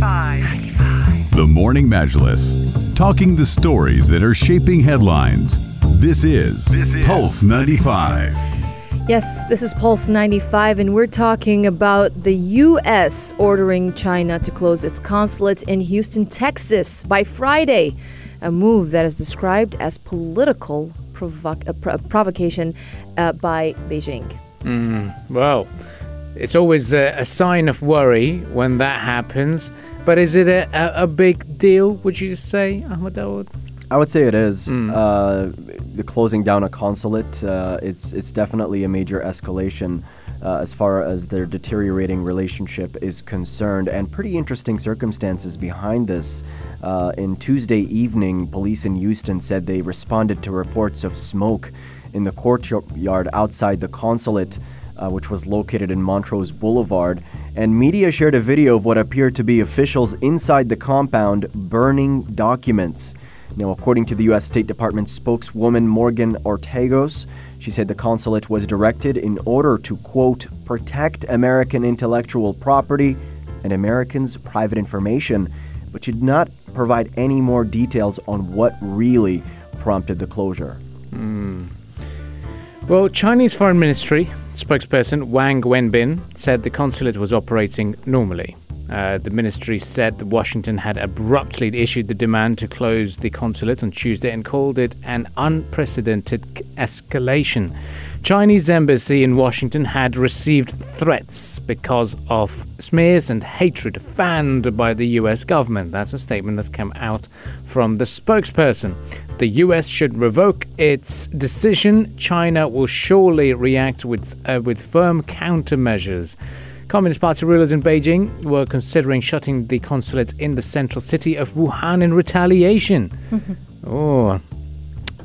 95. The Morning Majlis, talking the stories that are shaping headlines. This is, This is Pulse 95. Yes, this is Pulse 95, and we're talking about the U.S. ordering China to close its consulate in Houston, Texas by Friday. A move that is described as political provoc- uh, pro- provocation uh, by Beijing. Well, it's always a, a sign of worry when that happens. But is it a, a, a big deal, would you say, Ahmed Dawood? I would say it is. Uh, the closing down a consulate, uh, it's, it's definitely a major escalation uh, as far as their deteriorating relationship is concerned, and pretty interesting circumstances behind this. Uh, in Tuesday evening, police in Houston said they responded to reports of smoke in the courtyard outside the consulate, uh, which was located in Montrose Boulevard. And media shared a video of what appeared to be officials inside the compound burning documents. Now, according to the U.S. State Department spokeswoman Morgan Ortagus, she said the consulate was directed in order to, quote, protect American intellectual property and Americans' private information, but she did not provide any more details on what really prompted the closure. Well, Chinese Foreign Ministry spokesperson Wang Wenbin said the consulate was operating normally. Uh, the ministry said that Washington had abruptly issued the demand to close the consulate on Tuesday and called it an unprecedented escalation. Chinese embassy in Washington had received threats because of smears and hatred fanned by the US government. That's a statement that's come out from the spokesperson. The US should revoke its decision. China will surely react with uh, with firm countermeasures. Communist Party rulers in Beijing were considering shutting the consulate in the central city of Wuhan in retaliation. oh,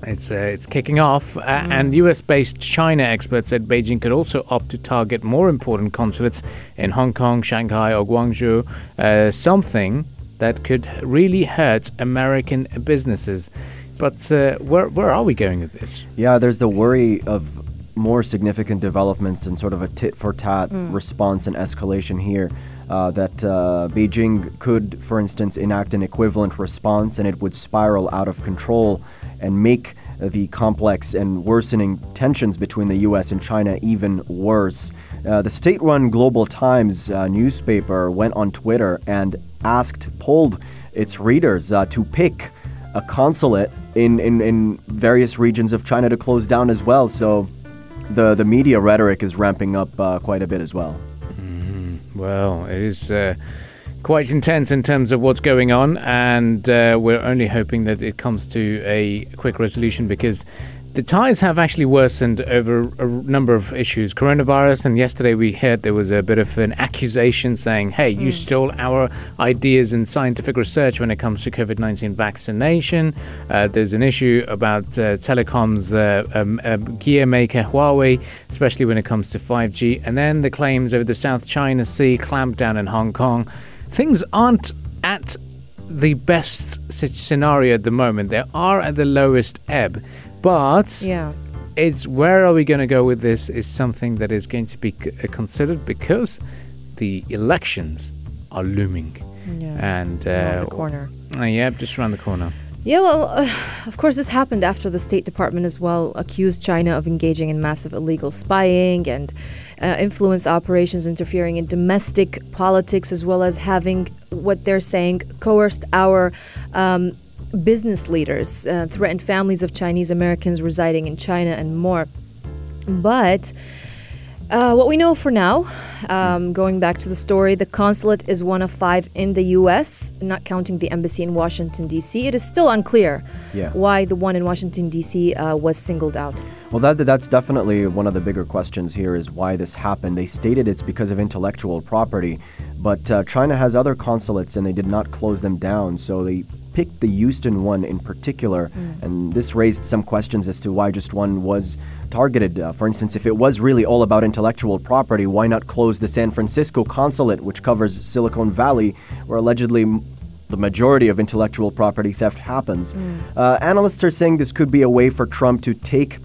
it's uh, it's kicking off, uh, and U.S.-based China experts said Beijing could also opt to target more important consulates in Hong Kong, Shanghai, or Guangzhou, uh, something that could really hurt American businesses. But uh, where where are we going with this? Yeah, there's the worry of more significant developments and sort of a tit for tat response and escalation here. Uh, that uh, Beijing could, for instance, enact an equivalent response and it would spiral out of control and make the complex and worsening tensions between the U.S. and China even worse. Uh, the state run Global Times uh, newspaper went on Twitter and asked, polled its readers uh, to pick a consulate in, in, in various regions of China to close down as well. So the, the media rhetoric is ramping up uh, quite a bit as well. Well, it is uh, quite intense in terms of what's going on, and uh, we're only hoping that it comes to a quick resolution because the ties have actually worsened over a number of issues. Coronavirus, and yesterday we heard there was a bit of an accusation saying, hey, you stole our ideas in scientific research when it comes to COVID 19 vaccination. Uh, there's an issue about uh, telecoms uh, um, um, gear maker Huawei, especially when it comes to 5G. And then the claims over the South China Sea clampdown in Hong Kong. Things aren't at the best scenario at the moment. They are at the lowest ebb. But Yeah. it's where are we going to go with this is something that is going to be uh, considered because the elections are looming. Yeah. And uh, Around the corner. uh, yeah, just around the corner. Yeah, well, uh, of course, this happened after the State Department as well accused China of engaging in massive illegal spying and uh, influence operations interfering in domestic politics, as well as having what they're saying coerced our um, business leaders, uh, threatened families of Chinese Americans residing in China, and more. But uh, what we know for now, um, going back to the story, the consulate is one of five in the U.S., not counting the embassy in Washington, D.C. It is still unclear Yeah. why the one in Washington, D.C. Uh, was singled out. Well, that that's definitely one of the bigger questions here is why this happened. They stated it's because of intellectual property, but uh, China has other consulates and they did not close them down. So they picked the Houston one in particular, and this raised some questions as to why just one was targeted. Uh, for instance, if it was really all about intellectual property, why not close the San Francisco consulate, which covers Silicon Valley, where allegedly the majority of intellectual property theft happens. Uh, analysts are saying this could be a way for Trump to take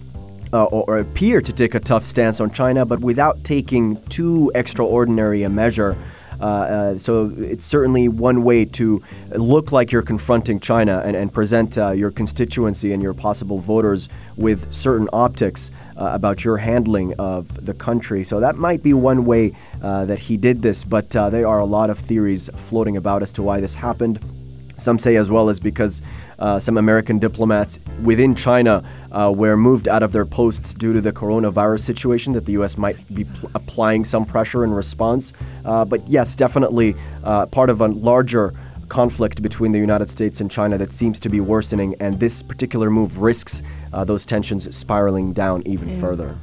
uh, or, or appear to take a tough stance on China, but without taking too extraordinary a measure. Uh, uh, so it's certainly one way to look like you're confronting China and, and present uh, your constituency and your possible voters with certain optics about your handling of the country. So that might be one way that he did this, but there are a lot of theories floating about as to why this happened. Some say as well as because uh, some American diplomats within China uh, were moved out of their posts due to the coronavirus situation, that the U.S. might be pl- applying some pressure in response. Uh, but yes, definitely uh, part of a larger conflict between the United States and China that seems to be worsening, and this particular move risks uh, those tensions spiraling down even yeah. further.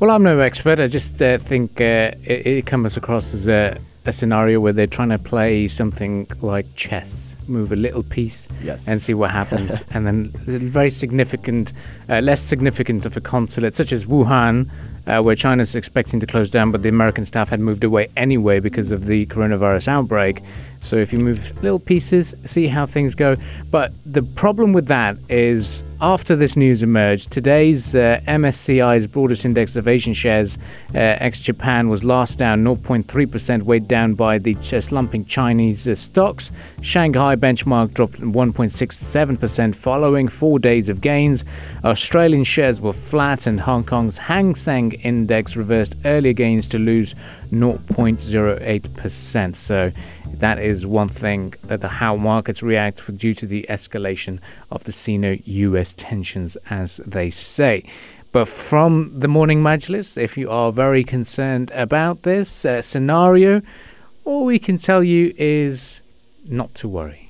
Well, I'm no expert. I just uh, think it, it comes across as a a scenario where they're trying to play something like chess, move a little piece yes. and see what happens. and then very significant, uh, less significant of a consulate, such as Wuhan, uh, where China's expecting to close down, but the American staff had moved away anyway because of the coronavirus outbreak. So if you move little pieces, see how things go. But the problem with that is after this news emerged, today's uh, MSCI's broadest index of Asian shares, uh, ex Japan, was last down 0.3%, weighed down by the slumping Chinese uh, stocks. Shanghai benchmark dropped 1.67% following four days of gains. Australian shares were flat, and Hong Kong's Hang Seng index reversed earlier gains to lose 0.08%. So that is one thing that the how markets react due to the escalation of the Sino-US tensions, as they say. But from the morning majlis, if you are very concerned about this uh, scenario, all we can tell you is not to worry.